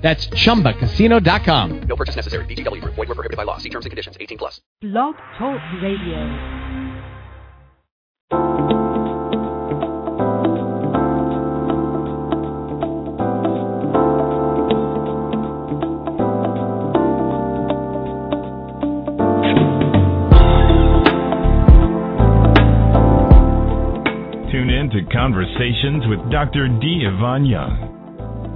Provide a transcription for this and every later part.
That's chumbacasino.com. No purchase necessary. VGW Group. Void were prohibited by law. See terms and conditions. 18 plus. Blog Talk Radio. Tune in to Conversations with Dr. D. Ivan Young.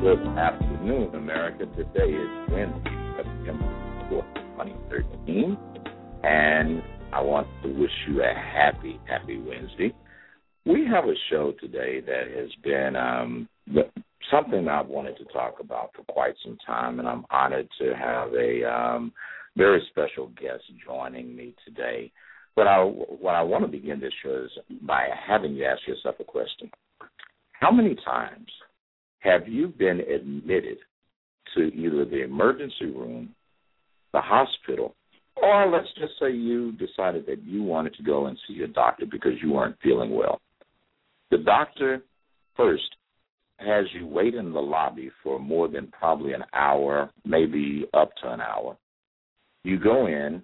Good afternoon, America. Today is Wednesday, September 4th, 2013. And I want to wish you a happy, happy Wednesday. We have a show today that has been um, something I've wanted to talk about for quite some time, and I'm honored to have a um, very special guest joining me today. But I, what I want to begin this show is by having you ask yourself a question. How many times have you been admitted to either the emergency room, the hospital, or let's just say you decided that you wanted to go and see your doctor because you weren't feeling well? The doctor first has you wait in the lobby for more than probably an hour, maybe up to an hour. You go in,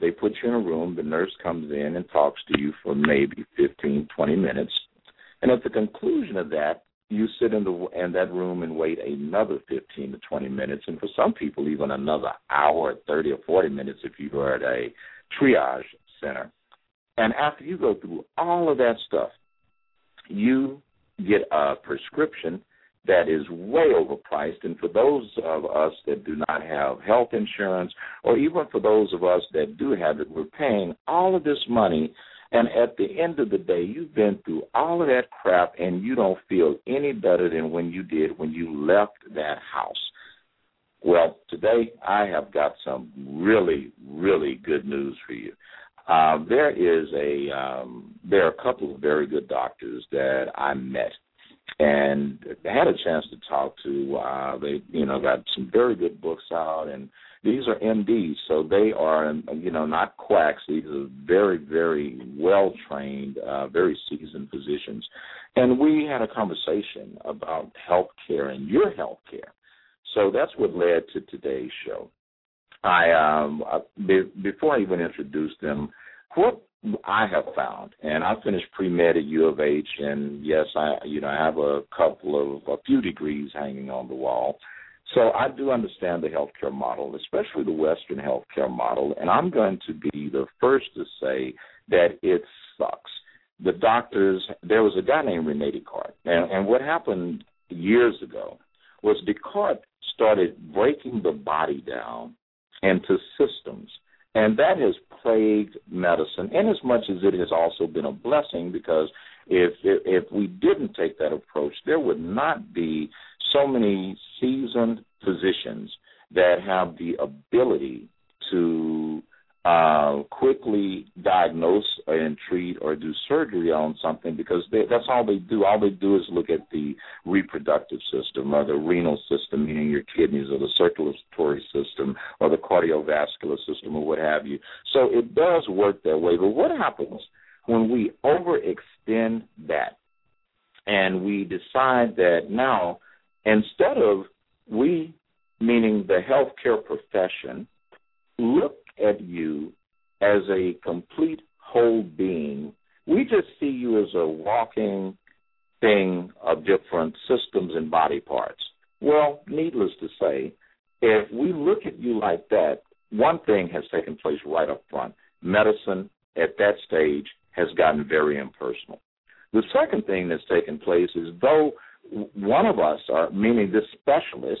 they put you in a room, the nurse comes in and talks to you for maybe fifteen, twenty minutes. And at the conclusion of that, you sit in the in that room and wait another 15 to 20 minutes and for some people even another hour 30 or 40 minutes if you are at a triage center. And after you go through all of that stuff you get a prescription that is way overpriced. And for those of us that do not have health insurance or even for those of us that do have it we're paying all of this money and at the end of the day, you've been through all of that crap and you don't feel any better than when you did when you left that house. Well, today I have got some really, really good news for you. Uh, there is a um, there are a couple of very good doctors that I met and had a chance to talk to. Uh, they you know got some very good books out and these are MDs, so they are, you know, not quacks. These are very, very well trained, uh, very seasoned physicians. And we had a conversation about health care and your health care. So that's what led to today's show. I, um, I, be, before I even introduce them, what I have found, and I finished pre med at U of H, and yes, I, you know, I have a couple of a few degrees hanging on the wall. So I do understand the healthcare model, especially the Western healthcare model, and I'm going to be the first to say that it sucks. The doctors, there was a guy named Rene Descartes, and, and what happened years ago was Descartes started breaking the body down into systems, and that has plagued medicine, in as much as it has also been a blessing because if if we didn't take that approach, there would not be so many seasoned physicians that have the ability to uh, quickly diagnose and treat or do surgery on something because they, that's all they do. All they do is look at the reproductive system or the renal system, meaning your kidneys, or the circulatory system or the cardiovascular system or what have you. So it does work that way. But what happens when we overextend that and we decide that now Instead of we, meaning the healthcare profession, look at you as a complete whole being, we just see you as a walking thing of different systems and body parts. Well, needless to say, if we look at you like that, one thing has taken place right up front. Medicine at that stage has gotten very impersonal. The second thing that's taken place is though one of us, uh, meaning this specialist,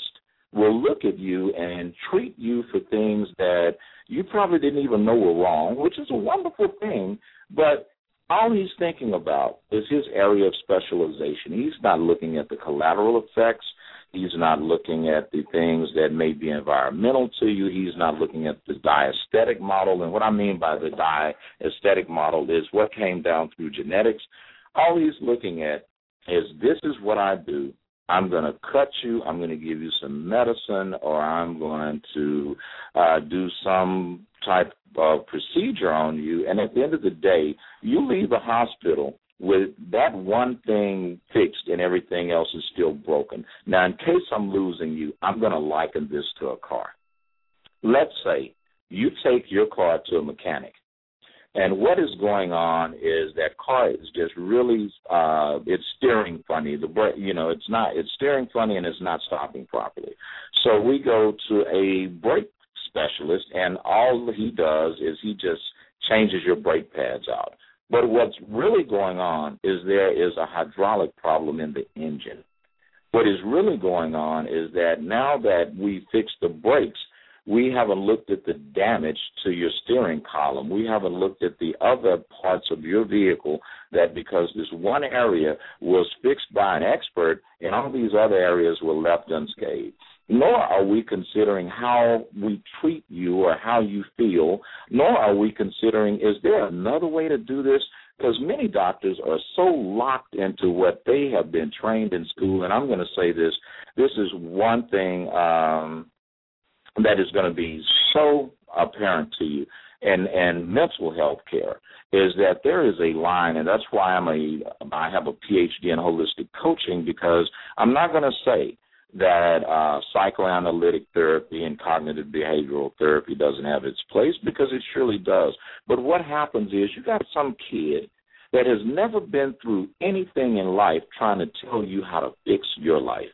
will look at you and treat you for things that you probably didn't even know were wrong, which is a wonderful thing, but all he's thinking about is his area of specialization. He's not looking at the collateral effects. He's not looking at the things that may be environmental to you. He's not looking at the diathetic model. And what I mean by the diathetic model is what came down through genetics. All he's looking at is this is what I do. I'm going to cut you. I'm going to give you some medicine, or I'm going to uh, do some type of procedure on you. And at the end of the day, you leave the hospital with that one thing fixed and everything else is still broken. Now, in case I'm losing you, I'm going to liken this to a car. Let's say you take your car to a mechanic, and what is going on is that car is just really uh it's steering funny. The you know, it's not it's steering funny and it's not stopping properly. So we go to a brake specialist, and all he does is he just changes your brake pads out. But what's really going on is there is a hydraulic problem in the engine. What is really going on is that now that we fixed the brakes, we haven't looked at the damage to your steering column. We haven't looked at the other parts of your vehicle that because this one area was fixed by an expert and all these other areas were left unscathed nor are we considering how we treat you or how you feel, nor are we considering is there another way to do this? Because many doctors are so locked into what they have been trained in school, and I'm going to say this: this is one thing um, that is going to be so apparent to you, and and mental health care is that there is a line, and that's why I'm a I have a PhD in holistic coaching because I'm not going to say that uh, psychoanalytic therapy and cognitive behavioral therapy doesn't have its place because it surely does. But what happens is you got some kid that has never been through anything in life trying to tell you how to fix your life.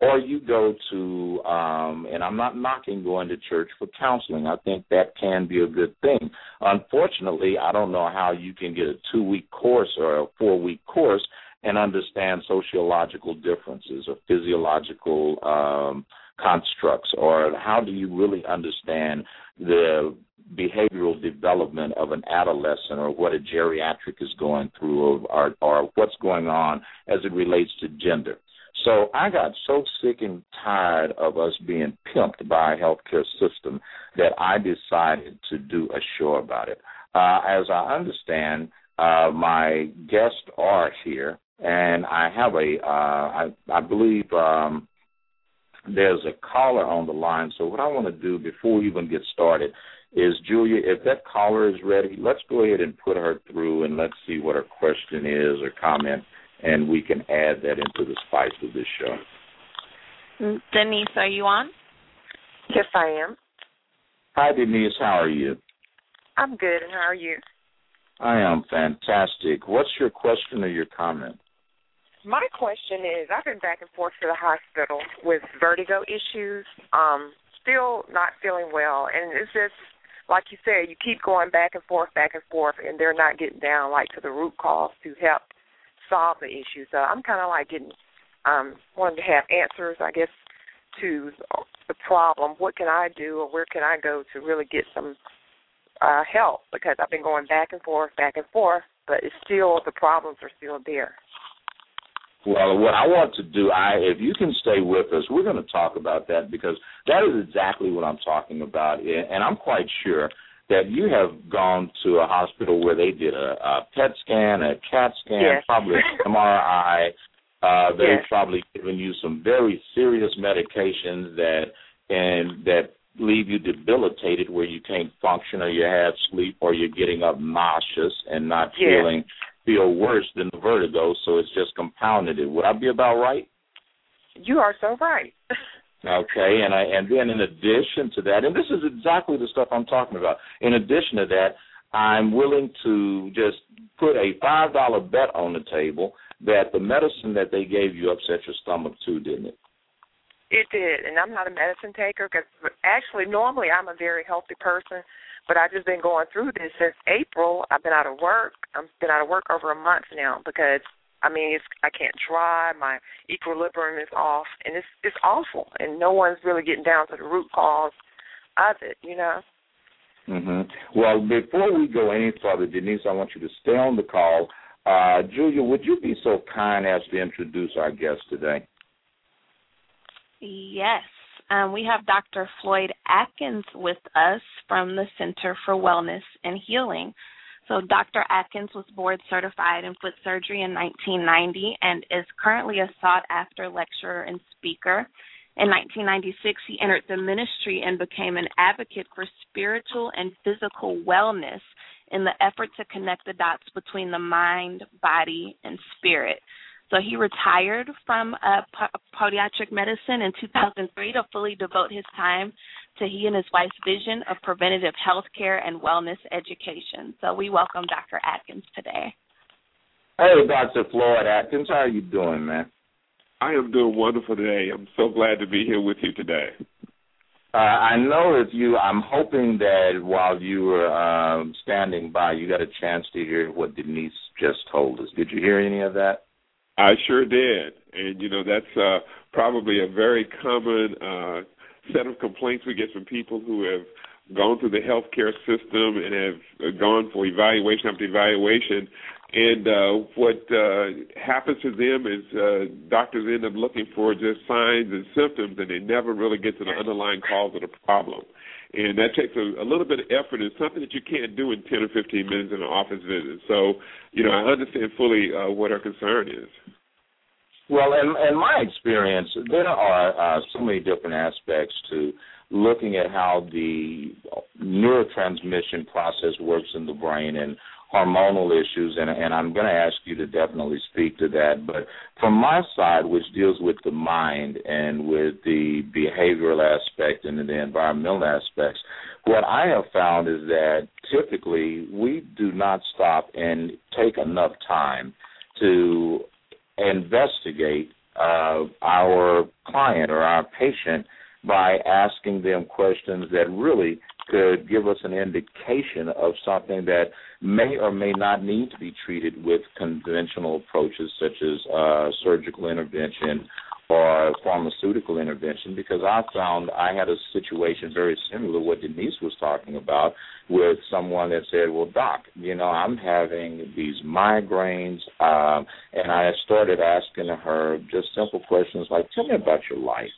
Or you go to, um, and I'm not knocking going to church for counseling. I think that can be a good thing. Unfortunately, I don't know how you can get a two week course or a four week course and understand sociological differences or physiological um, constructs, or how do you really understand the behavioral development of an adolescent or what a geriatric is going through or, or what's going on as it relates to gender. So I got so sick and tired of us being pimped by a healthcare system that I decided to do a show about it. Uh, as I understand, uh, my guests are here, and I have a, uh, I, I believe um, there's a caller on the line. So what I want to do before we even get started is, Julia, if that caller is ready, let's go ahead and put her through, and let's see what her question is or comment, and we can add that into the spice of this show. Mm, Denise, are you on? Yes, I am. Hi, Denise. How are you? I'm good, and how are you? I am fantastic. What's your question or your comment? My question is I've been back and forth to the hospital with vertigo issues, um, still not feeling well. And it's just, like you said, you keep going back and forth, back and forth, and they're not getting down, like, to the root cause to help solve the issue. So I'm kind of like getting, um, wanting to have answers, I guess, to the problem. What can I do or where can I go to really get some uh, help? Because I've been going back and forth, back and forth, but it's still, the problems are still there. Well, what I want to do, I if you can stay with us, we're going to talk about that because that is exactly what I'm talking about, and I'm quite sure that you have gone to a hospital where they did a, a PET scan, a CAT scan, yes. probably an MRI. Uh, they've Yes. probably given you some very serious medications that and that leave you debilitated where you can't function or you have sleep or you're getting up nauseous and not Yes. feeling feel worse than the vertigo, so it's just compounded it. Would I be about right? You are so right. Okay, and I and then in addition to that, and this is exactly the stuff I'm talking about. In addition to that, I'm willing to just put a five dollar bet on the table that the medicine that they gave you upset your stomach too, didn't it? It did, and I'm not a medicine taker because actually, normally I'm a very healthy person, but I've just been going through this since April. I've been out of work. I've been out of work over a month now because I mean, it's I can't drive. My equilibrium is off, and it's it's awful. And no one's really getting down to the root cause of it. You know. Mhm. Well, before we go any further, Denise, I want you to stay on the call. Uh, Julia, would you be so kind as to introduce our guest today? Yes. Um, we have Dr. Floyd Atkins with us from the Center for Wellness and Healing. So, Dr. Atkins was board certified in foot surgery in 1990 and is currently a sought after lecturer and speaker. In 1996, he entered the ministry and became an advocate for spiritual and physical wellness in the effort to connect the dots between the mind, body, and spirit. So he retired from uh, podiatric medicine in 2003 to fully devote his time to he and his wife's vision of preventative health care and wellness education. So we welcome Dr. Atkins today. Hey, Dr. Floyd Atkins, how are you doing, man? I am doing wonderful today. I'm so glad to be here with you today. Uh, I know that you. I'm hoping that while you were um, standing by, you got a chance to hear what Denise just told us. Did you hear any of that? I sure did, and you know that's uh, probably a very common uh, set of complaints we get from people who have gone through the healthcare system and have gone for evaluation after evaluation. And uh, what uh, happens to them is uh, doctors end up looking for just signs and symptoms, and they never really get to the underlying cause of the problem. And that takes a, a little bit of effort and something that you can't do in 10 or 15 minutes in an office visit. So, you know, I understand fully uh, what her concern is. Well, in, in my experience, there are uh, so many different aspects to looking at how the neurotransmission process works in the brain and hormonal issues, and, and I'm going to ask you to definitely speak to that. But from my side, which deals with the mind and with the behavioral aspect and the environmental aspects, what I have found is that typically we do not stop and take enough time to investigate uh, our client or our patient by asking them questions that really could give us an indication of something that may or may not need to be treated with conventional approaches such as uh, surgical intervention or pharmaceutical intervention because I found I had a situation very similar to what Denise was talking about with someone that said, Well, doc, you know, I'm having these migraines um and I started asking her just simple questions like, Tell me about your life.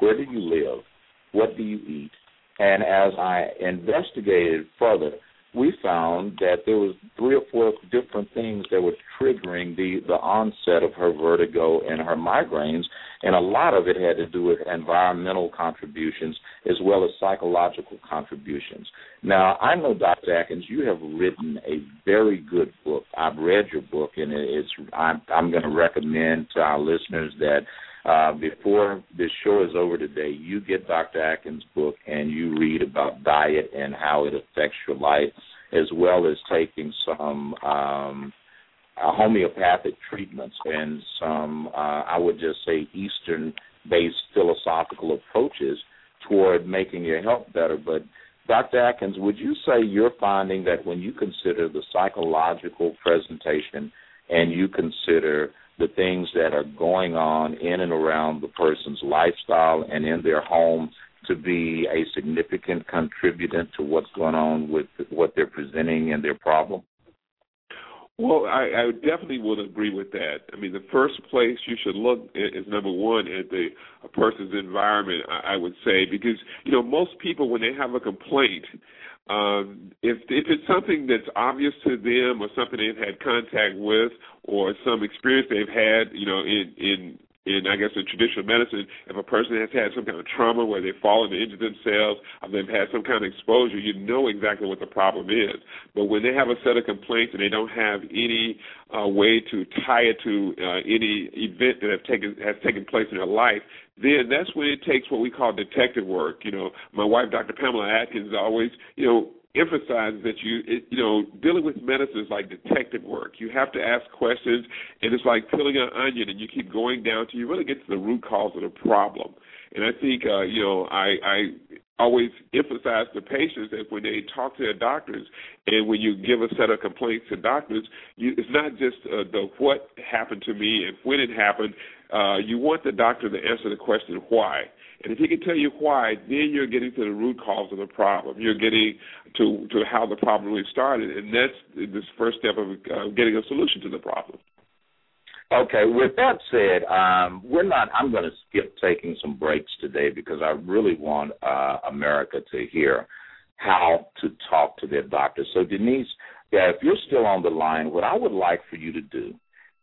Where do you live? What do you eat? And as I investigated further, we found that there was three or four different things that were triggering the the onset of her vertigo and her migraines and a lot of it had to do with environmental contributions as well as psychological contributions. Now, I know Dr. Atkins, you have written a very good book. I've read your book, and it's I'm, I'm going to recommend to our listeners that uh, before this show is over today, you get Dr. Atkins' book and you read about diet and how it affects your life, as well as taking some um, uh, homeopathic treatments and some, uh, I would just say, Eastern based philosophical approaches toward making your health better. But Dr. Atkins, would you say you're finding that when you consider the psychological presentation and you consider the things that are going on in and around the person's lifestyle and in their home to be a significant contributor to what's going on with what they're presenting and their problem? Well, I, I definitely would agree with that. I mean, the first place you should look is number one at the a person's environment. I, I would say because you know most people when they have a complaint, um, if if it's something that's obvious to them or something they've had contact with or some experience they've had, you know, in in in I guess in traditional medicine, if a person has had some kind of trauma where they've fallen and injured themselves, or they've had some kind of exposure, you know exactly what the problem is. But when they have a set of complaints and they don't have any uh, way to tie it to uh, any event that have taken has taken place in their life, then that's when it takes what we call detective work. You know, my wife, Dr. Pamela Atkins, always, you know, emphasizes that you it, you know dealing with medicine is like detective work. You have to ask questions, and it's like peeling an onion, and you keep going down till you really get to the root cause of the problem. And I think uh, you know I I always emphasize to patients that when they talk to their doctors and when you give a set of complaints to doctors, you, it's not just uh, the what happened to me and when it happened. Uh, you want the doctor to answer the question why. And if he can tell you why, then you're getting to the root cause of the problem. You're getting to to how the problem really started, and that's this first step of uh, getting a solution to the problem. Okay, with that said, um, we're not. I'm going to skip taking some breaks today because I really want uh, America to hear how to talk to their doctor. So, Denise, yeah, if you're still on the line, what I would like for you to do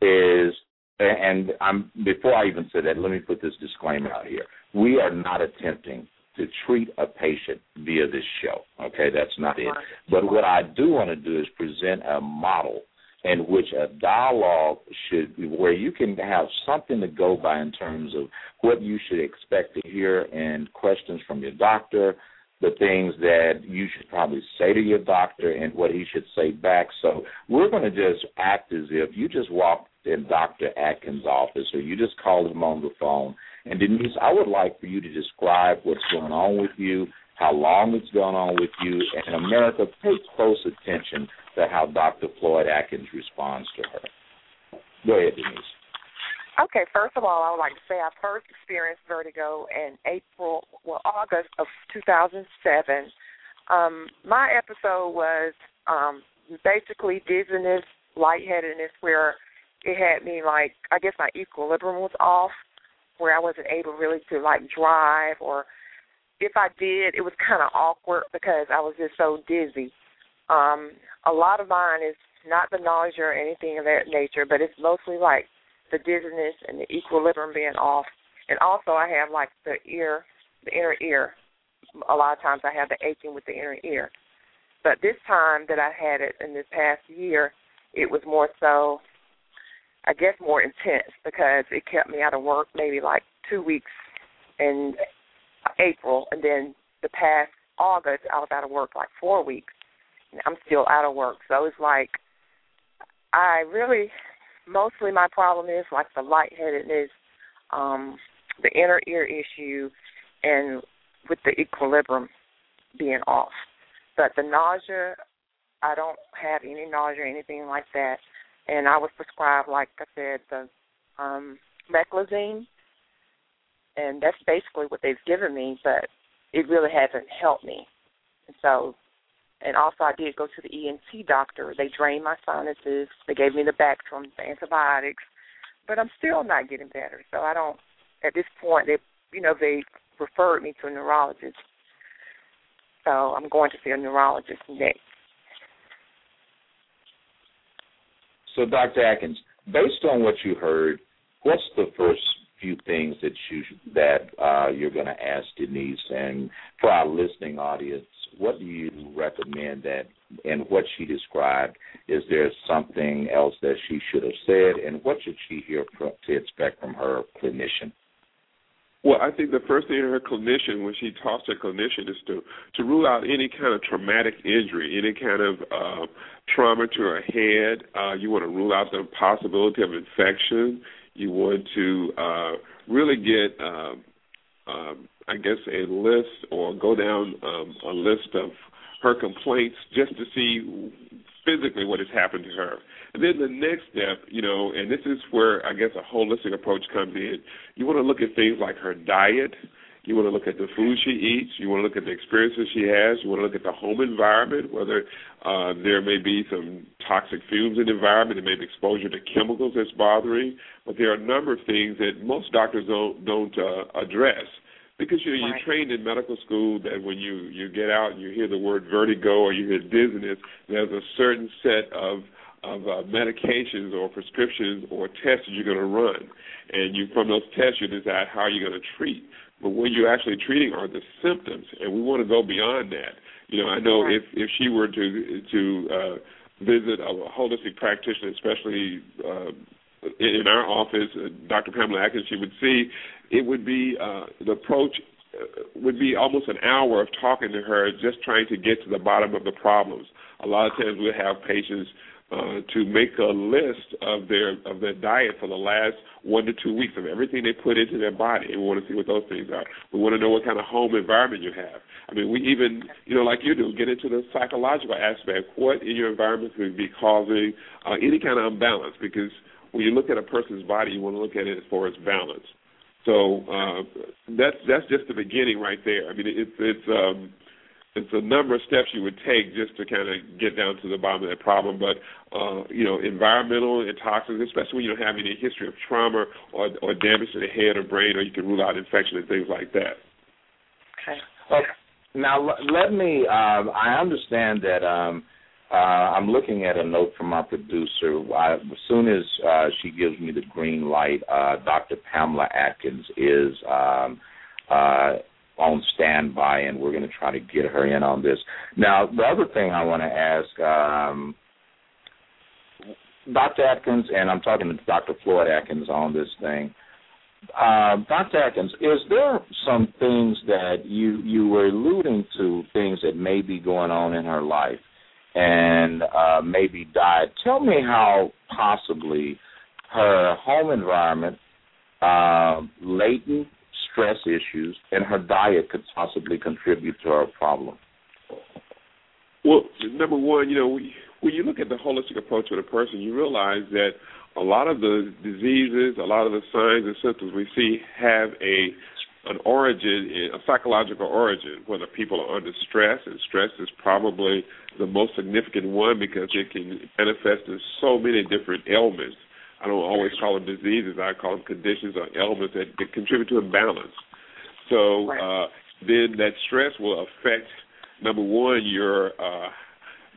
is, and I'm before I even say that, let me put this disclaimer out here we are not attempting to treat a patient via this show. Okay, that's not it. But what I do want to do is present a model in which a dialogue should be where you can have something to go by in terms of what you should expect to hear and questions from your doctor, the things that you should probably say to your doctor and what he should say back. So we're going to just act as if you just walked in Dr. Atkins' office or you just called him on the phone and Denise, I would like for you to describe what's going on with you, how long it's gone on with you, and America, pay close attention to how Dr. Floyd Atkins responds to her. Go ahead, Denise. Okay, first of all, I would like to say I first experienced vertigo in April, well, August of 2007. Um, my episode was um, basically dizziness, lightheadedness, where it had me like, I guess my equilibrium was off where I wasn't able really to like drive or if I did, it was kind of awkward because I was just so dizzy. Um, a lot of mine is not the nausea or anything of that nature, but it's mostly like the dizziness and the equilibrium being off. And also, I have like the ear, the inner ear. A lot of times, I have the aching with the inner ear. But this time that I had it in this past year, it was more so I guess more intense because it kept me out of work maybe like two weeks in April, and then the past August I was out of work like four weeks. And I'm still out of work, so it's like I really mostly my problem is like the lightheadedness, um, the inner ear issue, and with the equilibrium being off. But the nausea, I don't have any nausea or anything like that and I was prescribed, like I said, the um, meclizine, and that's basically what they've given me, but it really hasn't helped me. And so, and also I did go to the ENT doctor. They drained my sinuses. They gave me the Bactrim, the antibiotics, but I'm still not getting better. So I don't. At this point, they, you know, they referred me to a neurologist. So I'm going to see a neurologist next. So, Dr. Atkins, based on what you heard, what's the first few things that you that uh, you're going to ask Denise? And for our listening audience, what do you recommend that and what she described? Is there something else that she should have said, and what should she hear from, to expect from her clinician? Well, I think the first thing her clinician, when she talks to a clinician, is to to rule out any kind of traumatic injury, any kind of uh, trauma to her head. Uh, you want to rule out the possibility of infection. You want to uh, really get, uh, um, I guess, a list or go down um, a list of her complaints just to see physically what has happened to her. And then the next step, you know, and this is where I guess a holistic approach comes in. You want to look at things like her diet. You want to look at the food she eats. You want to look at the experiences she has. You want to look at the home environment, whether uh, there may be some toxic fumes in the environment. There may be exposure to chemicals that's bothering. But there are a number of things that most doctors don't don't uh, address because you know you're trained in medical school that when you you get out and you hear the word vertigo or you hear dizziness, there's a certain set of of uh, medications or prescriptions or tests that you're going to run, and you from those tests you decide how you're going to treat. But what you're actually treating are the symptoms, and we want to go beyond that. You know, I know right. if if she were to to uh, visit a holistic practitioner, especially uh, in our office, uh, Dr. Pamela Atkins, she would see it would be uh, the approach would be almost an hour of talking to her, just trying to get to the bottom of the problems. A lot of times we will have patients uh, to make a list of their of their diet for the last one to two weeks of everything they put into their body, and we want to see what those things are. We want to know what kind of home environment you have. I mean, we even, you know, like you do, get into the psychological aspect. What in your environment could be causing uh, any kind of imbalance? Because when you look at a person's body, you want to look at it as far as balance. So uh, that's that's just the beginning right there. I mean, it's it's um, it's a number of steps you would take just to kind of get down to the bottom of that problem. But uh, you know, environmental and toxins, especially when you don't have any history of trauma or or damage to the head or brain, or you can rule out infection and things like that. Okay. Okay. Now let me. Um, I understand that. Um, uh, I'm looking at a note from our producer. I, as soon as uh, she gives me the green light, uh, Dr. Pamela Atkins is um, uh, on standby, and we're going to try to get her in on this. Now, the other thing I want to ask um, Dr. Atkins, and I'm talking to Dr. Floyd Atkins on this thing. Uh, Dr. Atkins, is there some things that you you were alluding to, things that may be going on in her life, and uh, maybe died? Tell me how possibly her home environment, uh, latent stress issues, and her diet could possibly contribute to her problem? Well, number one, you know, when you look at the holistic approach of the person, you realize that a lot of the diseases, a lot of the signs and symptoms we see have a an origin, a psychological origin, whether people are under stress, and stress is probably the most significant one because it can manifest in so many different ailments I don't always call them diseases. I call them conditions or elements that, that contribute to imbalance. So uh, then that stress will affect number one your uh,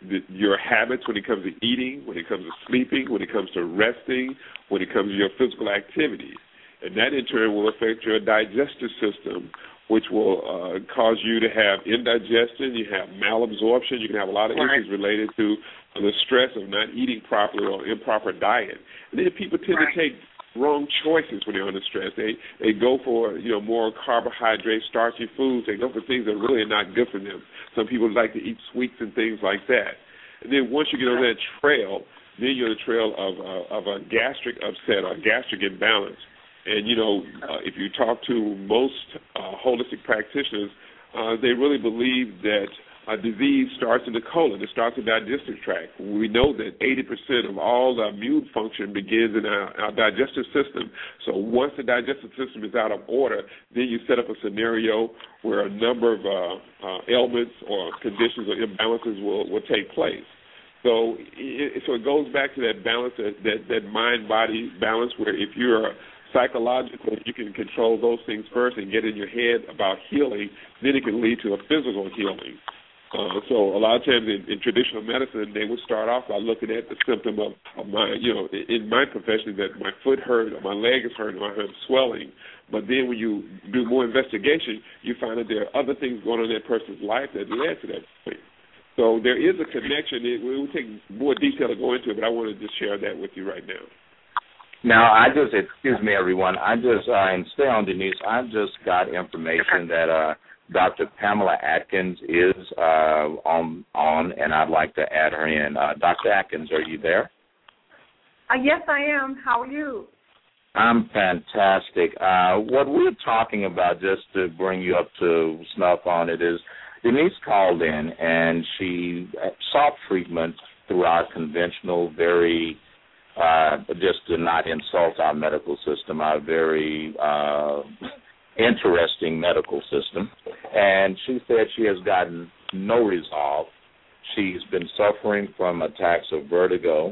the, your habits when it comes to eating, when it comes to sleeping, when it comes to resting, when it comes to your physical activities, and that in turn will affect your digestive system, which will uh, cause you to have indigestion. You have malabsorption. You can have a lot of right. issues related to the stress of not eating properly or improper diet. And then people tend right. to take wrong choices when they're under stress. They they go for you know more carbohydrate, starchy foods. They go for things that really are not good for them. Some people like to eat sweets and things like that. And then once you get on that trail, then you're on the trail of uh, of a gastric upset or gastric imbalance. And you know, uh, if you talk to most uh, holistic practitioners, uh, they really believe that a disease starts in the colon. It starts in the digestive tract. We know that 80% of all the immune function begins in our, our digestive system. So once the digestive system is out of order, then you set up a scenario where a number of uh, uh, ailments or conditions or imbalances will, will take place. So, it, so it goes back to that balance, that, that, that mind-body balance, where if you're psychological, you can control those things first and get in your head about healing, then it can lead to a physical healing. Uh, so a lot of times in, in traditional medicine, they would start off by looking at the symptom of, of my, you know, in, my profession that my foot hurt or my leg is hurt or I'm swelling. But then when you do more investigation, you find that there are other things going on in that person's life that led to that point. So there is a connection. It, it will take more detail to go into it, but I want to just share that with you right now. Now, I just excuse me, everyone. I just uh, and stay on Denise. I just got information that uh, Dr. Pamela Atkins is uh, on, on, and I'd like to add her in. Uh, Dr. Atkins, are you there? Uh, yes, I am. How are you? I'm fantastic. Uh, what we're talking about, just to bring you up to snuff on it, is Denise called in and she sought treatment through our conventional, very uh, just to not insult our medical system, our very uh, interesting medical system. And she said she has gotten no resolve. She's been suffering from attacks of vertigo.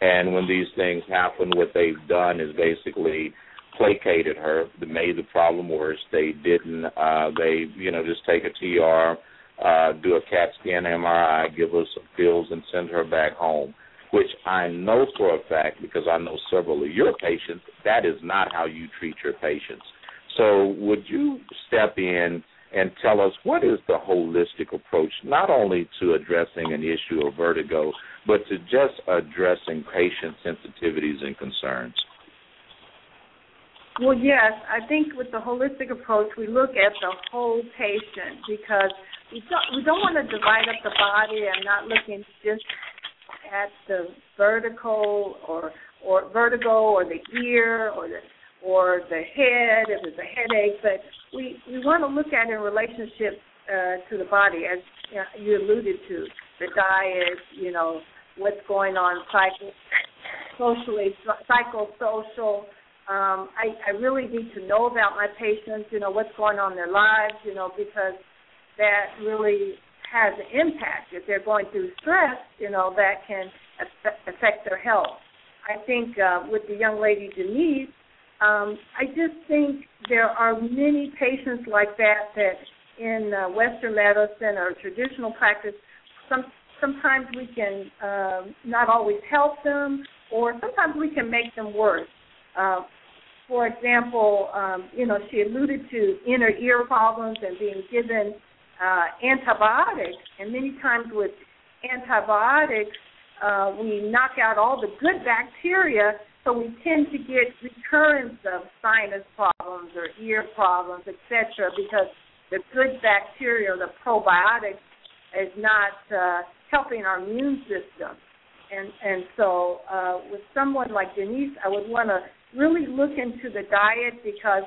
And when these things happen, what they've done is basically placated her. Made the problem worse. They didn't. Uh, they, you know, just take a TR, uh, do a CAT scan, MRI, give her some pills, and send her back home. Which I know for a fact because I know several of your patients. That is not how you treat your patients. So, would you step in and tell us what is the holistic approach, not only to addressing an issue of vertigo, but to just addressing patient sensitivities and concerns? Well, yes, I think with the holistic approach, we look at the whole patient because we don't we don't want to divide up the body and not looking just at the vertical or or vertigo or the ear or the or the head if it's a headache, but we we want to look at in relationship uh, to the body, as you alluded to, the diet, you know, what's going on psycho, socially, psychosocial. Um, I, I really need to know about my patients, you know, what's going on in their lives, you know, because that really has an impact. If they're going through stress, you know, that can affect their health. I think uh, with the young lady Denise, um, I just think there are many patients like that that in uh, Western medicine or traditional practice, some sometimes we can um, not always help them, or sometimes we can make them worse. Uh, for example, um, you know, she alluded to inner ear problems and being given uh, antibiotics, and many times with antibiotics, uh, we knock out all the good bacteria, so we tend to get recurrence of sinus problems or ear problems, etc., because the good bacteria, the probiotics, is not uh, helping our immune system. And and so uh, with someone like Denise, I would want to really look into the diet because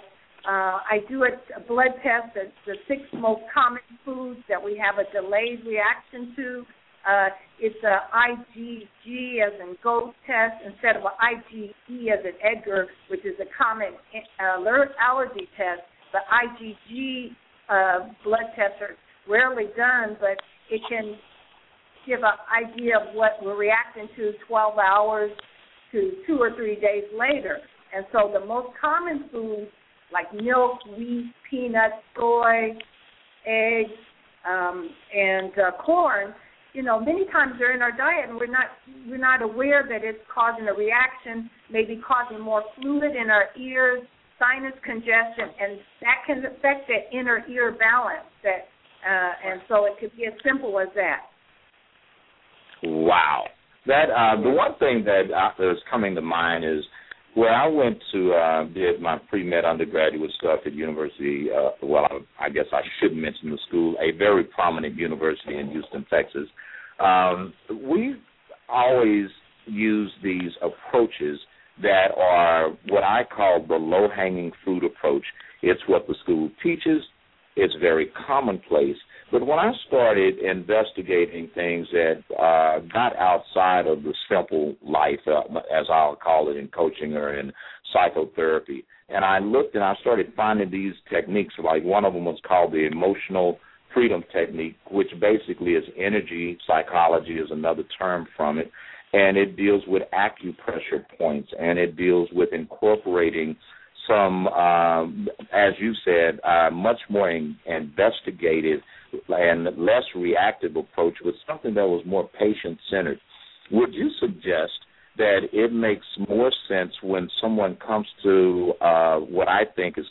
uh, I do a, a blood test. It's the six most common foods that we have a delayed reaction to. Uh, it's a IgG as in goat test instead of an IgE as in Edgar, which is a common uh, allergy test. The IgG uh, blood tests are rarely done, but it can give an idea of what we're reacting to 12 hours to two or three days later. And so the most common foods like milk, wheat, peanuts, soy, eggs, um, and uh, corn, you know, many times they're in our diet and we're not we're not aware that it's causing a reaction, maybe causing more fluid in our ears, sinus congestion, and that can affect the inner ear balance. That uh, and so it could be as simple as that. Wow, that uh, the one thing that uh, is coming to mind is where I went to uh, did my pre med undergraduate stuff at University. Uh, well, I, I guess I should mention the school, a very prominent university in Houston, Texas. Um, we always use these approaches that are what I call the low hanging fruit approach. It's what the school teaches. It's very commonplace. But when I started investigating things that uh, got outside of the simple life, uh, as I'll call it in coaching or in psychotherapy, and I looked and I started finding these techniques. Like one of them was called the emotional freedom technique, which basically is energy psychology, is another term from it and it deals with acupressure points, and it deals with incorporating some, um, as you said, uh, much more in, investigative and less reactive approach with something that was more patient centered. Would you suggest that it makes more sense when someone comes to uh, what I think is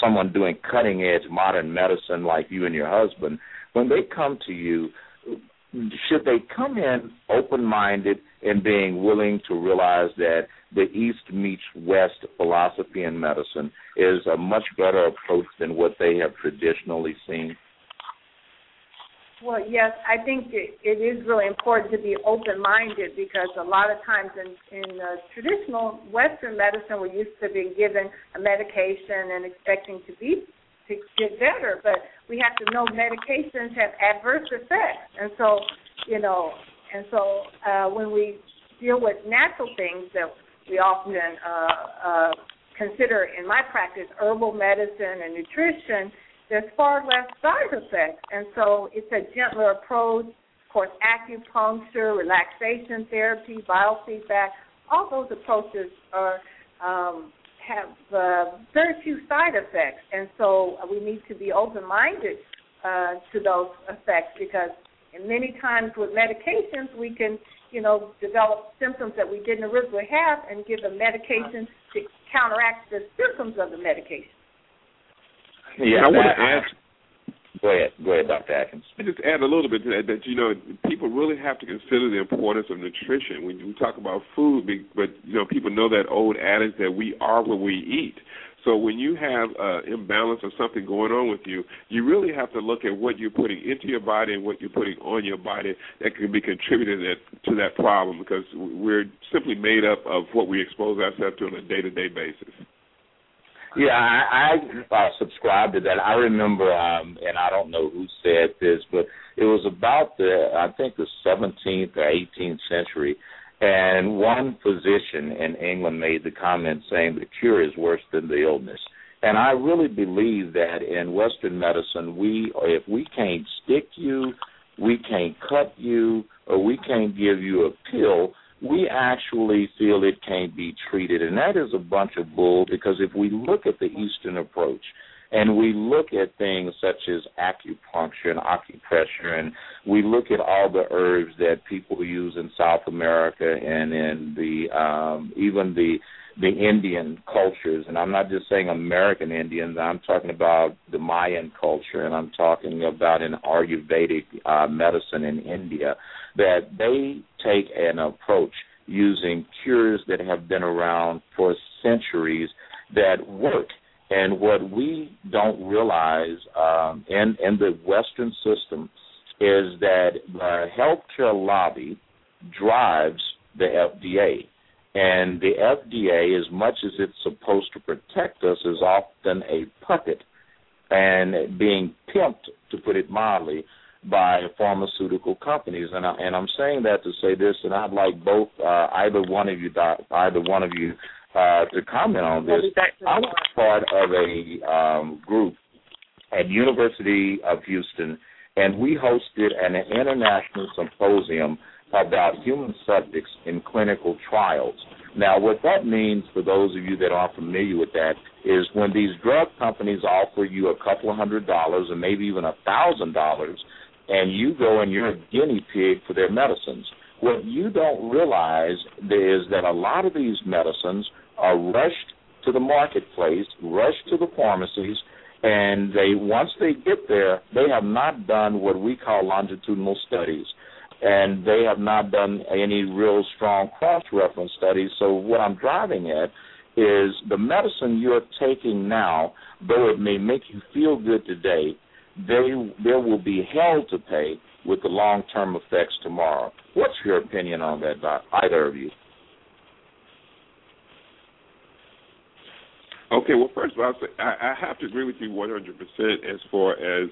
someone doing cutting edge modern medicine like you and your husband, when they come to you, should they come in open minded and being willing to realize that the East meets West philosophy in medicine is a much better approach than what they have traditionally seen? Well, yes, I think it, it is really important to be open-minded because a lot of times in in uh, traditional Western medicine, we're used to being given a medication and expecting to be to get better, but we have to know medications have adverse effects, and so you know, and so uh, when we deal with natural things that we often uh, uh, consider in my practice, herbal medicine and nutrition, there's far less side effects, and so it's a gentler approach. Of course, acupuncture, relaxation therapy, biofeedback, all those approaches are um, have uh, very few side effects, and so we need to be open-minded uh, to those effects because many times with medications we can, you know, develop symptoms that we didn't originally have and give a medication to counteract the symptoms of the medication. Yeah, I want to add Go ahead, go ahead, Dr. Atkins. I just add a little bit to that. That you know, people really have to consider the importance of nutrition when we talk about food. But you know, people know that old adage that we are what we eat. So when you have uh, imbalance or something going on with you, you really have to look at what you're putting into your body and what you're putting on your body that can be contributing to that problem because we're simply made up of what we expose ourselves to on a day-to-day basis. Yeah, I, I uh, subscribe to that. I remember, um, and I don't know who said this, but it was about the, I think, the 17th or 18th century, and one physician in England made the comment saying the cure is worse than the illness. And I really believe that in Western medicine, we, if we can't stick you, we can't cut you, or we can't give you a pill, we actually feel it can't be treated. And that is a bunch of bull because if we look at the Eastern approach and we look at things such as acupuncture and acupressure and we look at all the herbs that people use in South America and in the um even the the Indian cultures, and I'm not just saying American Indians. I'm talking about the Mayan culture, and I'm talking about an Ayurvedic uh, medicine in India that they take an approach using cures that have been around for centuries that work. And what we don't realize um, in in the Western system is that the healthcare lobby drives the FDA. And the FDA, as much as it's supposed to protect us, is often a puppet and being pimped, to put it mildly, by pharmaceutical companies. And, I, and I'm saying that to say this, and I'd like both, uh, either one of you, either one of you, uh, to comment on this. I was part of a um, group at University of Houston, and we hosted an international symposium about human subjects in clinical trials. Now, what that means for those of you that aren't familiar with that is when these drug companies offer you a couple of hundred dollars and maybe even a thousand dollars, and you go and you're a guinea pig for their medicines. What you don't realize is that a lot of these medicines are rushed to the marketplace, rushed to the pharmacies, and they once they get there, they have not done what we call longitudinal studies and they have not done any real strong cross-reference studies. So what I'm driving at is the medicine you're taking now, though it may make you feel good today, they there will be hell to pay with the long-term effects tomorrow. What's your opinion on that, Doc? Either of you? Okay, well, first of all, I I have to agree with you 100% as far as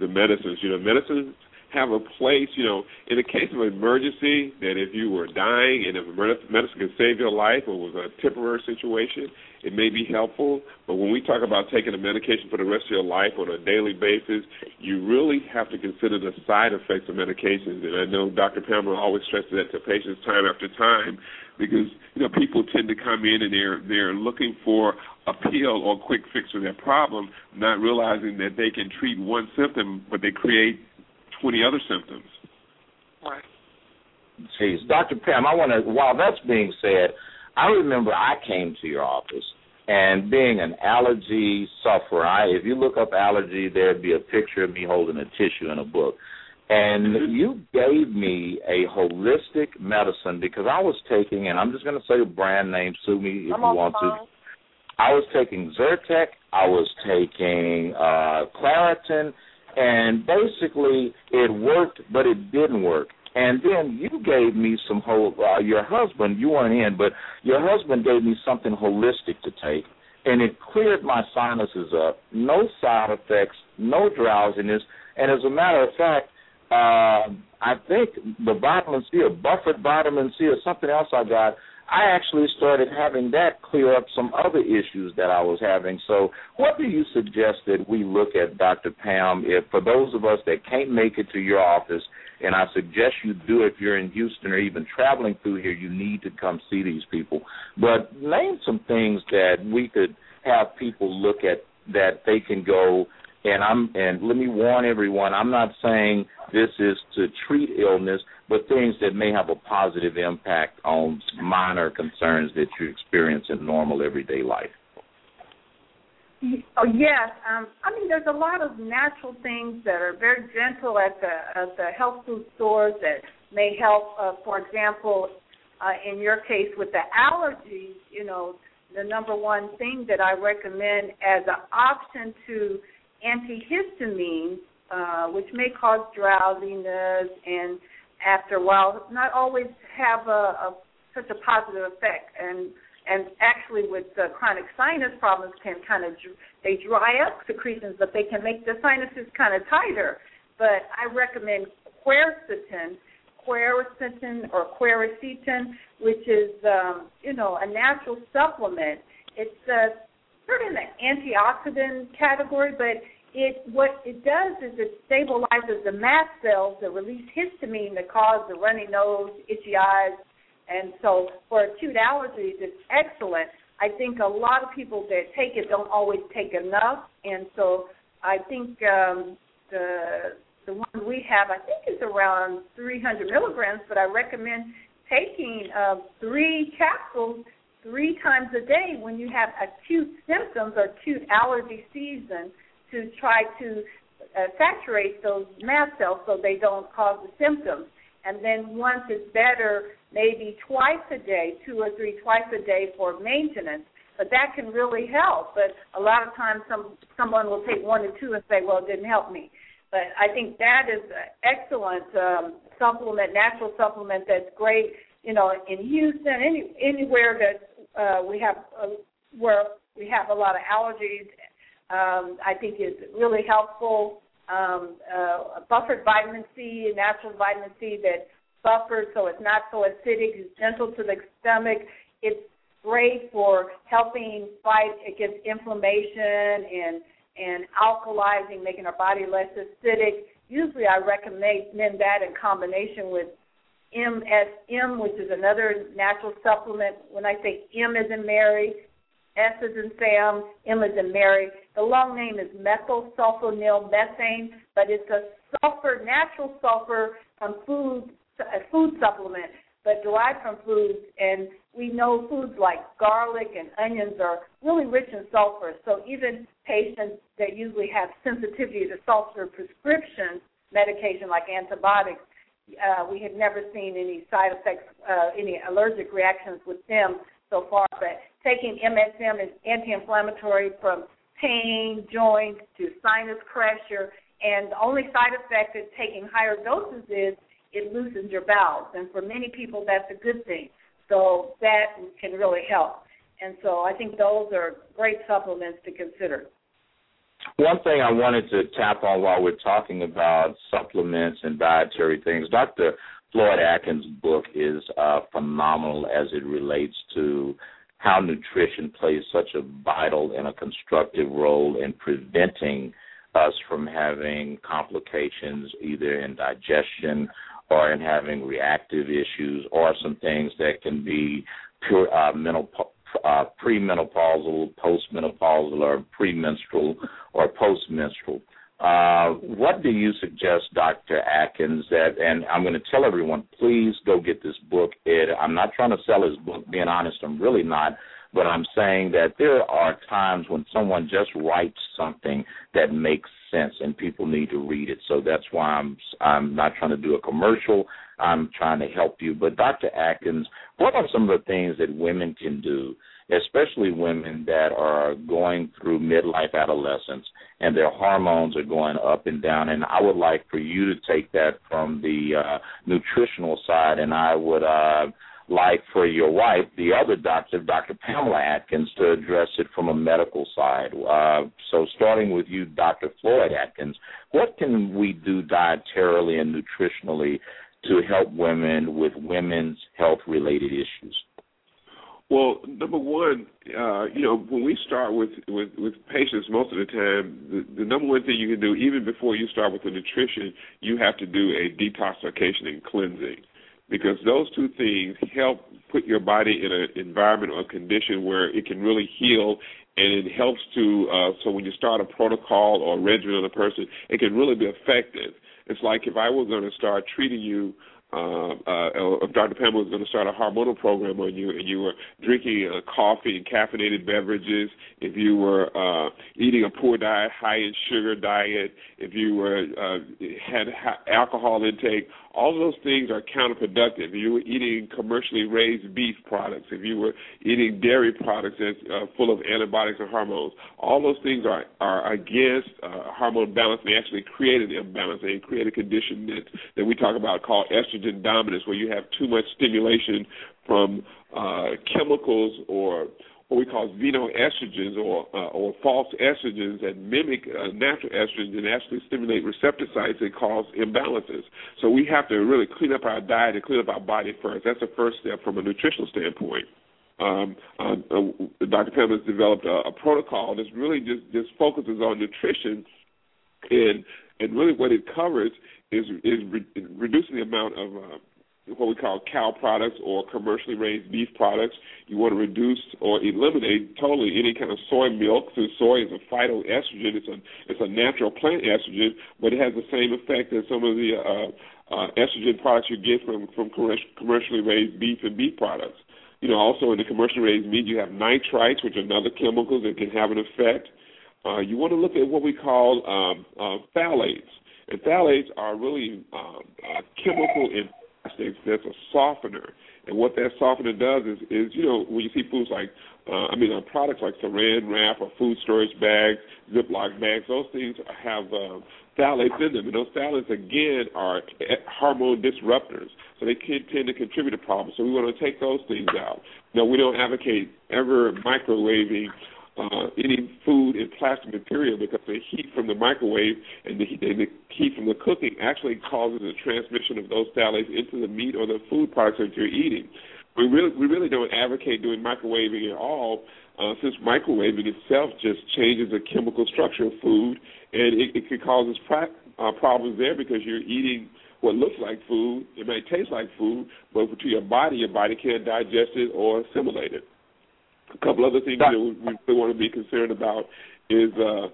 the medicines. You know, medicines have a place, you know, in the case of an emergency, that if you were dying and if medicine can save your life or was a temporary situation, it may be helpful. But when we talk about taking a medication for the rest of your life on a daily basis, you really have to consider the side effects of medications. And I know Dr. Pamela always stresses that to patients time after time because you know people tend to come in and they're they're looking for a pill or a quick fix for their problem, not realizing that they can treat one symptom, but they create 20 other symptoms. Right. Jeez, Dr. Pam, I want to. While that's being said, I remember I came to your office, and being an allergy sufferer, I, if you look up allergy, there'd be a picture of me holding a tissue in a book. And Mm-hmm. you gave me a holistic medicine because I was taking, and I'm just going to say a brand name, sue me if I'm you want to. I was taking Zyrtec, I was taking uh Claritin, and basically it worked, but it didn't work. And then you gave me some whole. Uh, your husband, you weren't in, but your husband gave me something holistic to take, and it cleared my sinuses up. No side effects, no drowsiness, and as a matter of fact, uh, I think the vitamin C, or buffered vitamin C, or something else I got. I actually started having that clear up some other issues that I was having. So, what do you suggest that we look at, Dr. Pam, if for those of us that can't make it to your office, and I suggest you do if you're in Houston or even traveling through here, you need to come see these people. But name some things that we could have people look at that they can go and I'm and let me warn everyone, I'm not saying this is to treat illness, but things that may have a positive impact on minor concerns that you experience in normal everyday life. Oh yes, um, I mean there's a lot of natural things that are very gentle at the at the health food stores that may help. Uh, for example, uh, in your case with the allergies, you know, the number one thing that I recommend as an option to antihistamines, uh, which may cause drowsiness and after a while not always have a, a such a positive effect and and actually with the chronic sinus problems can kind of they dry up secretions but they can make the sinuses kind of tighter. But i recommend quercetin quercetin or quercetin which is um you know a natural supplement. It's uh, sort of in the antioxidant category but it what it does is it stabilizes the mast cells that release histamine that cause the runny nose, itchy eyes, and so for acute allergies, it's excellent. I think a lot of people that take it don't always take enough, and so I think um, the the one we have, I think, is around 300 milligrams, but I recommend taking uh, three capsules three times a day when you have acute symptoms or acute allergy season to try to uh, saturate those mast cells so they don't cause the symptoms. And then once it's better, maybe twice a day, two or three twice a day for maintenance. But that can really help. But a lot of times, some someone will take one or two and say, "Well, it didn't help me." But I think that is an excellent um, supplement, natural supplement that's great. You know, in Houston, any anywhere that uh, we have uh, where we have a lot of allergies um, I think is really helpful. Um, uh, buffered vitamin C, natural vitamin C that buffers so it's not so acidic, it's gentle to the stomach. It's great for helping fight against inflammation and and alkalizing, making our body less acidic. Usually, I recommend that in combination with MSM, which is another natural supplement. When I say M is in Mary, S is in Sam, M is in Mary. The long name is methyl sulfonyl methane, but it's a sulfur, natural sulfur from food, a food supplement, but derived from foods. And we know foods like garlic and onions are really rich in sulfur. So even patients that usually have sensitivity to sulfur prescriptions, medication like antibiotics, uh, we have never seen any side effects, uh, any allergic reactions with them so far. But taking MSM is anti-inflammatory from pain, joints to sinus pressure, and the only side effect of taking higher doses is it loosens your bowels. And for many people, that's a good thing. So that can really help. And so I think those are great supplements to consider. One thing I wanted to tap on while we're talking about supplements and dietary things, Dr. Floyd Atkins' book is uh, phenomenal as it relates to how nutrition plays such a vital and a constructive role in preventing us from having complications either in digestion or in having reactive issues or some things that can be pure uh, mental uh, premenopausal, postmenopausal, or premenstrual or postmenstrual. Uh, what do you suggest, Dr. Atkins, that, and I'm going to tell everyone, please go get this book. It, I'm not trying to sell his book, being honest, I'm really not, but I'm saying that there are times when someone just writes something that makes sense and people need to read it. So that's why I'm, I'm not trying to do a commercial. I'm trying to help you. But Dr. Atkins, what are some of the things that women can do especially women that are going through midlife adolescence and their hormones are going up and down. And I would like for you to take that from the uh, nutritional side, and I would uh, like for your wife, the other doctor, Dr. Pamela Atkins, to address it from a medical side. Uh, so, starting with you, Dr. Floyd Atkins, what can we do dietarily and nutritionally to help women with women's health related issues? Well, number one, uh, you know, when we start with, with, with patients, most of the time, the, the number one thing you can do, even before you start with the nutrition, you have to do a detoxification and cleansing, because those two things help put your body in an environment or a condition where it can really heal, and it helps to. Uh, so when you start a protocol or a regimen on a person, it can really be effective. It's like if I was going to start treating you uh, uh, if Dr. Pamela was going to start a hormonal program on you and you were drinking uh, coffee and caffeinated beverages, if you were uh, eating a poor diet, high in sugar diet, if you were uh, had ha- alcohol intake, all those things are counterproductive. If you were eating commercially raised beef products, if you were eating dairy products that's uh, full of antibiotics and hormones, all those things are are against uh, hormone balance. They actually create an imbalance. They create a condition that that we talk about called estrogen dominance, where you have too much stimulation from uh, chemicals or what we call xenoestrogens or uh, or false estrogens that mimic uh, natural estrogens and actually stimulate receptor sites and cause imbalances. So we have to really clean up our diet and clean up our body first. That's the first step from a nutritional standpoint. Um, uh, uh, Dr. Pam has developed a, a protocol that really just just focuses on nutrition, and and really what it covers is is re- reducing the amount of uh, what we call cow products or commercially raised beef products. You want to reduce or eliminate totally any kind of soy milk. So soy is a phytoestrogen. It's a it's a natural plant estrogen, but it has the same effect as some of the uh, uh, estrogen products you get from from commercially raised beef and beef products. You know, also in the commercially raised meat, you have nitrites, which are another chemicals that can have an effect. Uh, you want to look at what we call um, uh, phthalates, and phthalates are really um, uh, chemical in plastics that's a softener. And what that softener does is, is you know, when you see foods like, uh, I mean, uh, products like saran wrap or food storage bags, Ziploc bags, those things have uh, phthalates in them. And those phthalates, again, are hormone disruptors. So they can tend to contribute to problems. So we want to take those things out. Now, we don't advocate ever microwaving uh, any food in plastic material because the heat from the microwave and the, heat, and the heat from the cooking actually causes the transmission of those phthalates into the meat or the food products that you're eating. We really, we really don't advocate doing microwaving at all, uh, since microwaving itself just changes the chemical structure of food, and it, it could cause us pra- uh, problems there because you're eating what looks like food. It may taste like food, but to your body, your body can't digest it or assimilate it. A couple other things that we really want to be concerned about is, uh,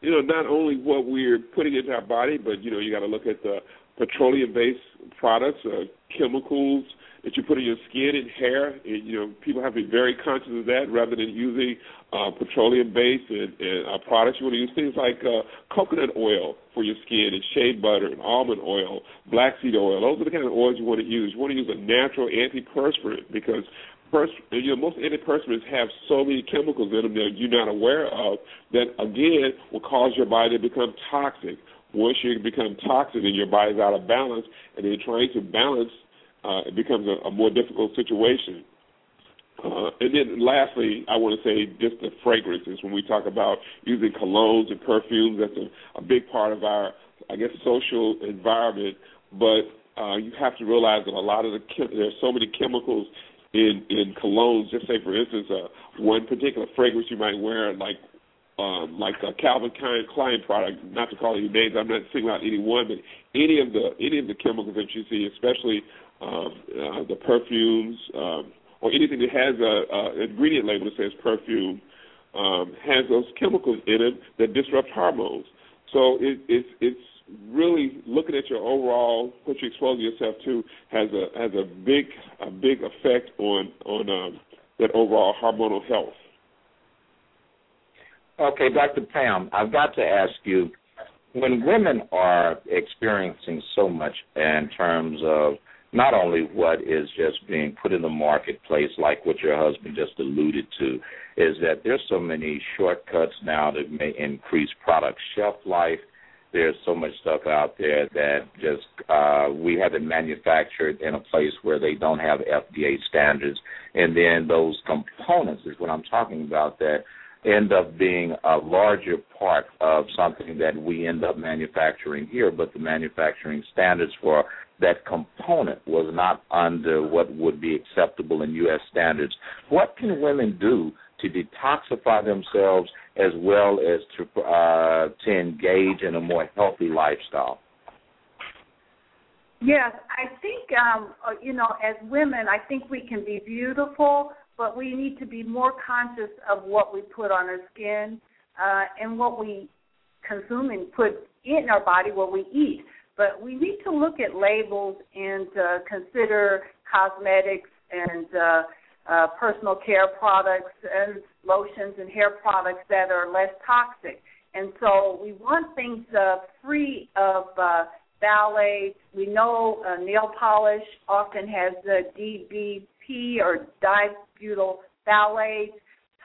you know, not only what we're putting into our body, but you know, you got to look at the petroleum-based products, uh, chemicals that you put in your skin and hair. And, you know, people have to be very conscious of that rather than using uh, petroleum-based and, and uh, products. You want to use things like uh, coconut oil for your skin and shea butter and almond oil, black seed oil. Those are the kind of oils you want to use. You want to use a natural antiperspirant because pers- you know, most antiperspirants have so many chemicals in them that you're not aware of that again will cause your body to become toxic. Once you become toxic and your body's out of balance, and then trying to balance, uh, it becomes a, a more difficult situation. Uh, and then lastly, I want to say just the fragrances. When we talk about using colognes and perfumes, that's a, a big part of our, I guess, social environment. But uh, you have to realize that a lot of the there's so many chemicals in in colognes. Just say, for instance, uh, one particular fragrance you might wear, like um, like a Calvin Klein product. Not to call any names, I'm not singling out any one, but any of the any of the chemicals that you see, especially um, uh, the perfumes um, or anything that has a, a ingredient label that says perfume, um, has those chemicals in it that disrupt hormones. So it, it's it's really looking at your overall what you expose yourself to has a has a big a big effect on on um, that overall hormonal health. Okay, Dr. Pam, I've got to ask you when women are experiencing so much in terms of not only what is just being put in the marketplace, like what your husband just alluded to, is that there's so many shortcuts now that may increase product shelf life there's so much stuff out there that just uh, we have it manufactured in a place where they don't have FDA standards, and then those components is what I'm talking about that end up being a larger part of something that we end up manufacturing here, but the manufacturing standards for that component was not under what would be acceptable in U.S. standards. What can women do to detoxify themselves as well as to uh, to engage in a more healthy lifestyle? Yes, I think um, uh, you know, as women, I think we can be beautiful, but we need to be more conscious of what we put on our skin uh, and what we consume and put in our body, what we eat. But we need to look at labels and uh, consider cosmetics and uh, uh, personal care products and lotions and hair products that are less toxic. And so we want things uh, free of uh, phthalates. We know uh, nail polish often has the DBP or dibutyl phthalates,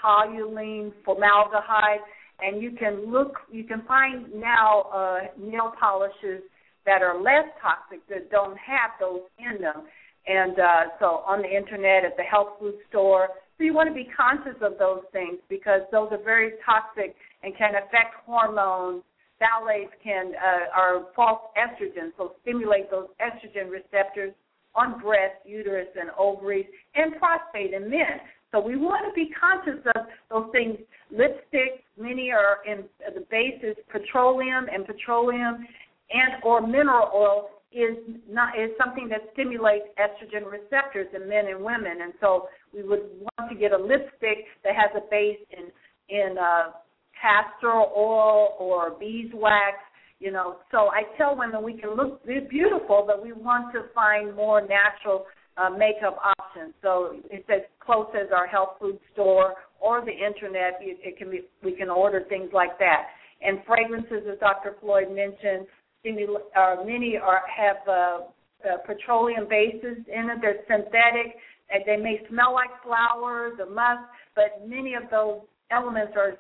toluene, formaldehyde, and you can look, you can find now uh, nail polishes that are less toxic that don't have those in them. And uh, so on the internet, at the health food store, so you want to be conscious of those things because those are very toxic and can affect hormones. Phthalates can uh, are false estrogens, so stimulate those estrogen receptors on breast, uterus, and ovaries, and prostate in men. So we want to be conscious of those things. Lipstick, many are in the base is petroleum, and petroleum and or mineral oil is not is something that stimulates estrogen receptors in men and women, and so we would want to get a lipstick that has a base in in uh, castor oil or beeswax. You know, so I tell women we can look beautiful, but we want to find more natural uh, makeup options. So it's as close as our health food store or the internet. It, it can be we can order things like that. And fragrances, as Dr. Floyd mentioned, uh, many are have uh, uh, petroleum bases in it. They're synthetic. And they may smell like flowers or musk, but many of those elements are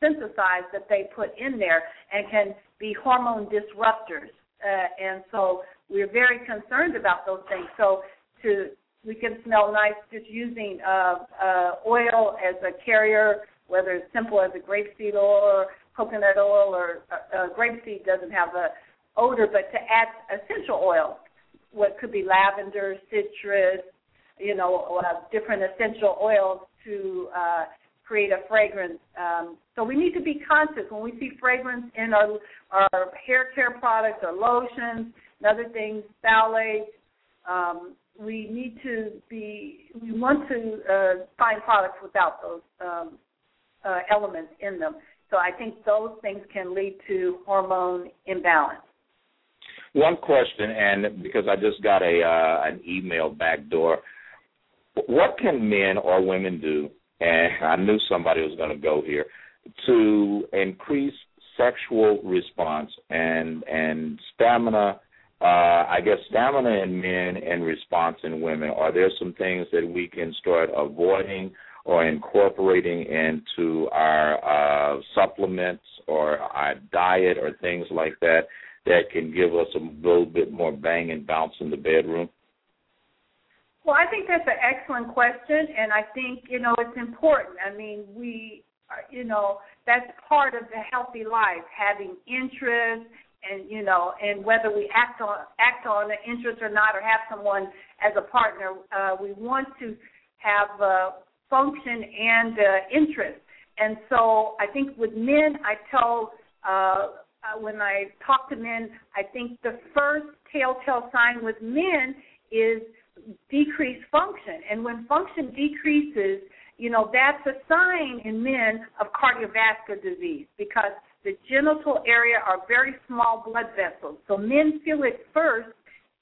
synthesized that they put in there and can be hormone disruptors. Uh, and so we're very concerned about those things. So to we can smell nice just using uh, uh, oil as a carrier, whether it's simple as a grapeseed oil or coconut oil, or uh, uh, grapeseed doesn't have a odor, but to add essential oils, what could be lavender, citrus, you know, uh, different essential oils to uh, create a fragrance. Um, so we need to be conscious when we see fragrance in our our hair care products or lotions and other things, phthalates. Um, we need to be. We want to uh, find products without those um, uh, elements in them. So I think those things can lead to hormone imbalance. One question, and because I just got a uh, an email backdoor, what can men or women do? And I knew somebody was going to go here to increase sexual response and and stamina. Uh, I guess stamina in men and response in women. Are there some things that we can start avoiding or incorporating into our uh, supplements or our diet or things like that that can give us a little bit more bang and bounce in the bedroom? Well, I think that's an excellent question, and I think you know it's important. I mean, we, you know, that's part of the healthy life, having interest, and you know, and whether we act on act on the interest or not, or have someone as a partner, uh, we want to have uh, function and uh, interest. And so, I think with men, I tell uh, uh, when I talk to men, I think the first telltale sign with men is decreased function. And when function decreases, you know, that's a sign in men of cardiovascular disease because the genital area are very small blood vessels. So men feel it first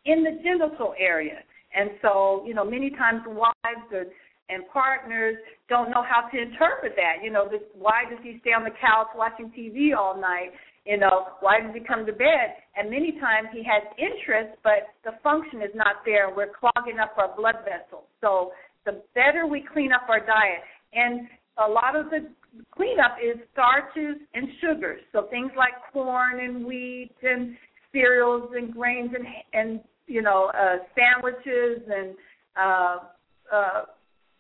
in the genital area. And so, you know, many times wives or, and partners don't know how to interpret that. You know, this, why does he stay on the couch watching TV all night? You know, why does he come to bed? And many times he has interest, but the function is not there. We're clogging up our blood vessels. So the better we clean up our diet, and a lot of the cleanup is starches and sugars. So things like corn and wheat and cereals and grains and and you know uh, sandwiches and uh, uh,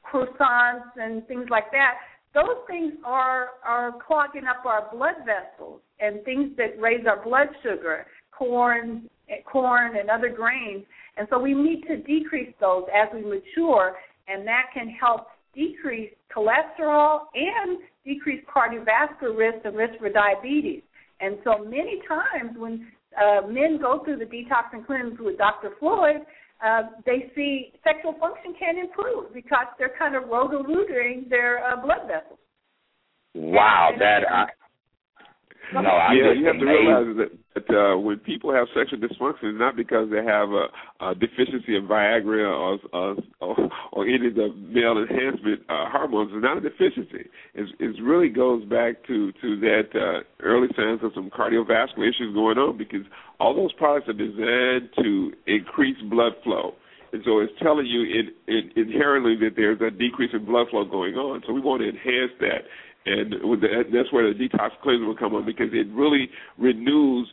croissants and things like that those things are are clogging up our blood vessels and things that raise our blood sugar, corn, corn and other grains. And so we need to decrease those as we mature, and that can help decrease cholesterol and decrease cardiovascular risk and risk for diabetes. And so many times when uh, men go through the detox and cleanse with Dr. Floyd, uh, they see sexual function can improve because they're kind of roto-rooting their uh, blood vessels. Wow, that I, No, I'm yeah, you have to realize that, that uh, when people have sexual dysfunction, it's not because they have a, a deficiency of Viagra or, or or or any of the male enhancement uh, hormones. It's not a deficiency. It's, it really goes back to to that uh, early signs of some cardiovascular issues going on because all those products are designed to increase blood flow. And so it's telling you in, in, inherently that there's a decrease in blood flow going on. So we want to enhance that and that's where the detox cleanser will come on because it really renews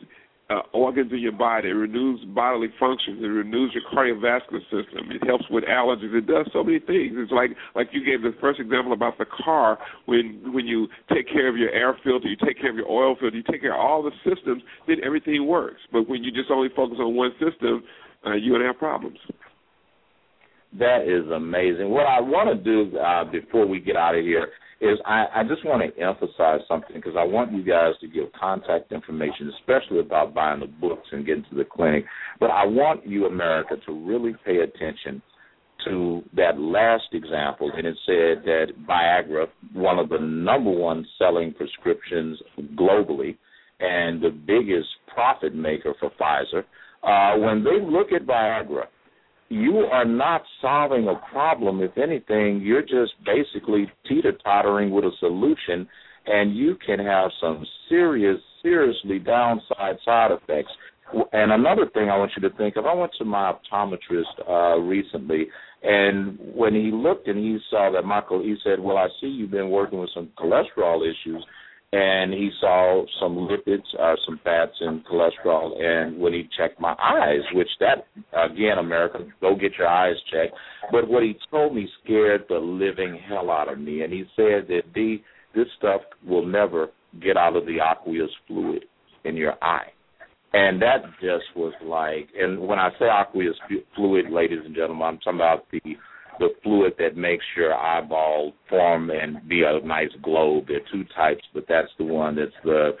uh, organs in your body. It renews bodily functions. It renews your cardiovascular system. It helps with allergies. It does so many things. It's like like you gave the first example about the car. When when you take care of your air filter, you take care of your oil filter, you take care of all the systems, then everything works. But when you just only focus on one system, uh, you're gonna have problems. That is amazing. What I want to do uh, before we get out of here is I, I just want to emphasize something because I want you guys to give contact information, especially about buying the books and getting to the clinic. But I want you, America, to really pay attention to that last example, and it said that Viagra, one of the number one selling prescriptions globally, and the biggest profit maker for Pfizer, uh, when they look at Viagra, you are not solving a problem. If anything, you're just basically teeter tottering with a solution, and you can have some serious, seriously downside side effects. And another thing I want you to think of, I went to my optometrist uh, recently, and when he looked and he saw that Michael, he said, "Well, I see you've been working with some cholesterol issues." And he saw some lipids, uh, some fats, and cholesterol. And when he checked my eyes, which that again, America, go get your eyes checked. But what he told me scared the living hell out of me. And he said that the this stuff will never get out of the aqueous fluid in your eye. And that just was like, and when I say aqueous fluid, ladies and gentlemen, I'm talking about the the fluid that makes your eyeball form and be a nice globe. There are two types, but that's the one that's the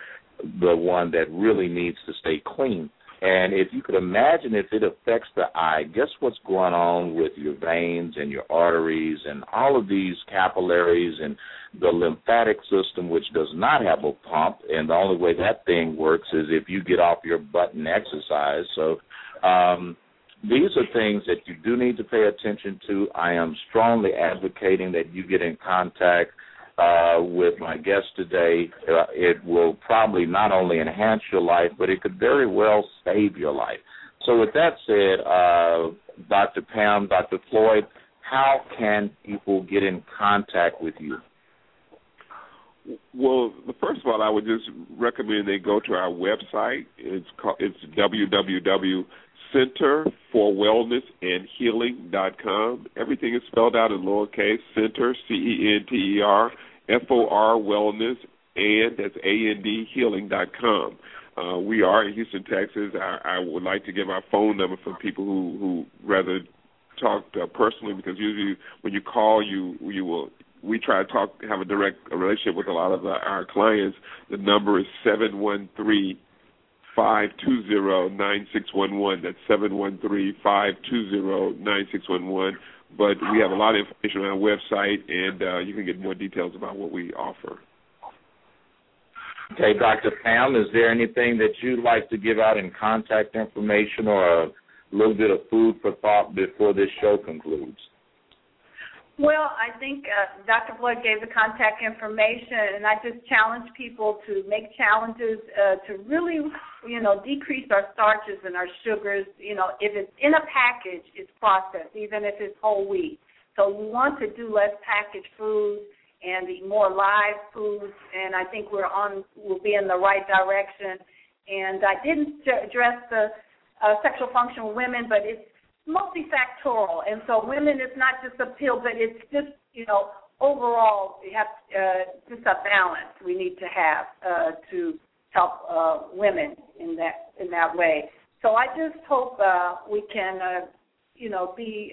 the one that really needs to stay clean. And if you could imagine if it affects the eye, guess what's going on with your veins and your arteries and all of these capillaries and the lymphatic system, which does not have a pump. And the only way that thing works is if you get off your butt and exercise. So, um, these are things that you do need to pay attention to. I am strongly advocating that you get in contact uh, with my guest today. Uh, it will probably not only enhance your life, but it could very well save your life. So, with that said, uh, Dr. Pam, Dr. Floyd, how can people get in contact with you? Well, first of all, I would just recommend they go to our website. It's called, it's www Center for Wellness and Healing dot com. Everything is spelled out in lowercase. Center C E N T E R F O R Wellness and that's A N D Healing dot com. Uh, we are in Houston, Texas. I, I would like to give our phone number for people who who rather talk uh, personally because usually when you call, you you will we try to talk have a direct relationship with a lot of the, our clients. The number is seven one three five two zero nine six one one. That's seven one three five two zero nine six one one. But we have a lot of information on our website, and uh, you can get more details about what we offer. Okay, Dr. Pam, is there anything that you'd like to give out in contact information or a little bit of food for thought before this show concludes? Well, I think uh, Dr. Floyd gave the contact information, and I just challenge people to make challenges uh, to really, you know, decrease our starches and our sugars. You know, if it's in a package, it's processed, even if it's whole wheat. So we want to do less packaged foods and eat more live foods, and I think we're on, we'll be in the right direction. And I didn't address the uh, sexual function with women, but it's multifactorial, and so women is not just a pill, but it's just you know overall we have uh, just a balance we need to have uh, to help uh, women in that in that way. So I just hope uh, we can uh, you know be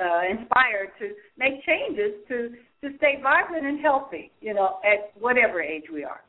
uh, inspired to make changes to to stay vibrant and healthy, you know, at whatever age we are.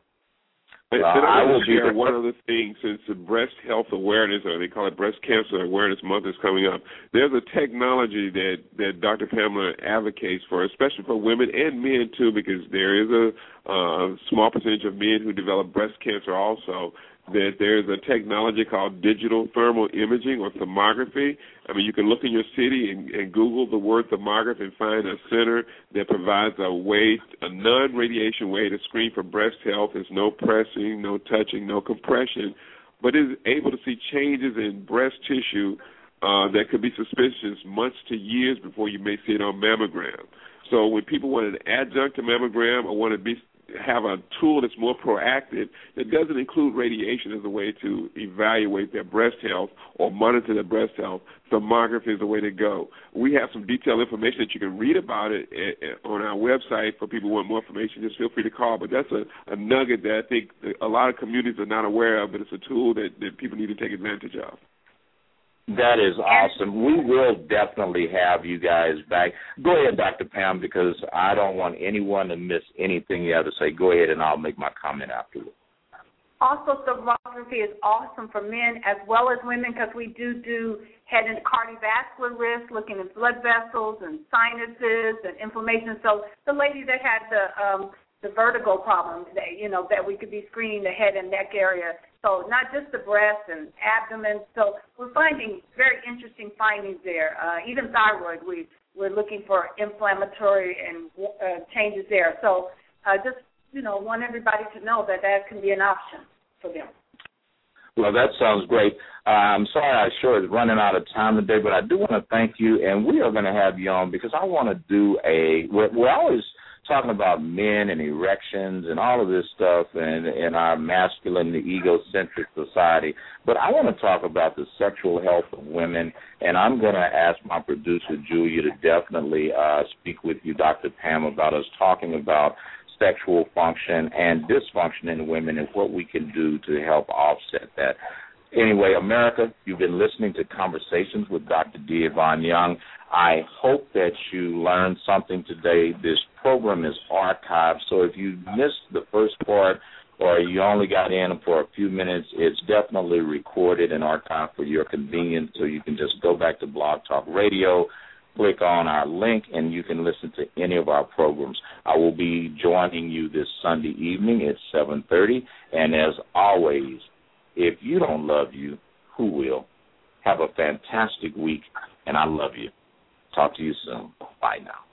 And, Uh, and I I will be share the one other thing since the breast health awareness, or they call it breast cancer awareness month, is coming up. There's a technology that that Dr. Pamela advocates for, especially for women and men too, because there is a uh, small percentage of men who develop breast cancer also. That there's a technology called digital thermal imaging or thermography. I mean, you can look in your city and, and Google the word thermography and find a center that provides a way, a non-radiation way to screen for breast health. There's no pressing, no touching, no compression, but is able to see changes in breast tissue uh, that could be suspicious months to years before you may see it on mammogram. So when people want an adjunct to mammogram or want to be have a tool that's more proactive that doesn't include radiation as a way to evaluate their breast health or monitor their breast health, thermography is the way to go. We have some detailed information that you can read about it eh, eh, on our website for people who want more information. Just feel free to call. But that's a, a nugget that I think a lot of communities are not aware of, but it's a tool that, that people need to take advantage of. That is awesome. We will definitely have you guys back. Go ahead, Dr. Pam, because I don't want anyone to miss anything you have to say. Go ahead, and I'll make my comment afterwards. Also, thermography is awesome for men as well as women because we do do head and cardiovascular risk, looking at blood vessels and sinuses and inflammation. So the lady that had the um, the vertigo problem today, you know, that we could be screening the head and neck area. So not just the breast and abdomen. So we're finding very interesting findings there. Uh, even thyroid, we we're looking for inflammatory and uh, changes there. So uh, just you know, want everybody to know that that can be an option for them. Well, that sounds great. Uh, I'm sorry I sure is running out of time today, but I do want to thank you, and we are going to have you on because I want to do a. We're, we're always talking about men and erections and all of this stuff and in our masculine, egocentric society. But I want to talk about the sexual health of women, and I'm going to ask my producer Julia to definitely uh, speak with you, Dr. Pam, about us talking about sexual function and dysfunction in women and what we can do to help offset that. Anyway, America, you've been listening to Conversations with Dr. D. Ivan Young. I hope that you learned something today. This program is archived, so if you missed the first part or you only got in for a few minutes, it's definitely recorded and archived for your convenience, so you can just go back to Blog Talk Radio, click on our link, and you can listen to any of our programs. I will be joining you this Sunday evening at 7.30, and as always, if you don't love you, who will? Have a fantastic week, and I love you. Talk to you soon. Bye now.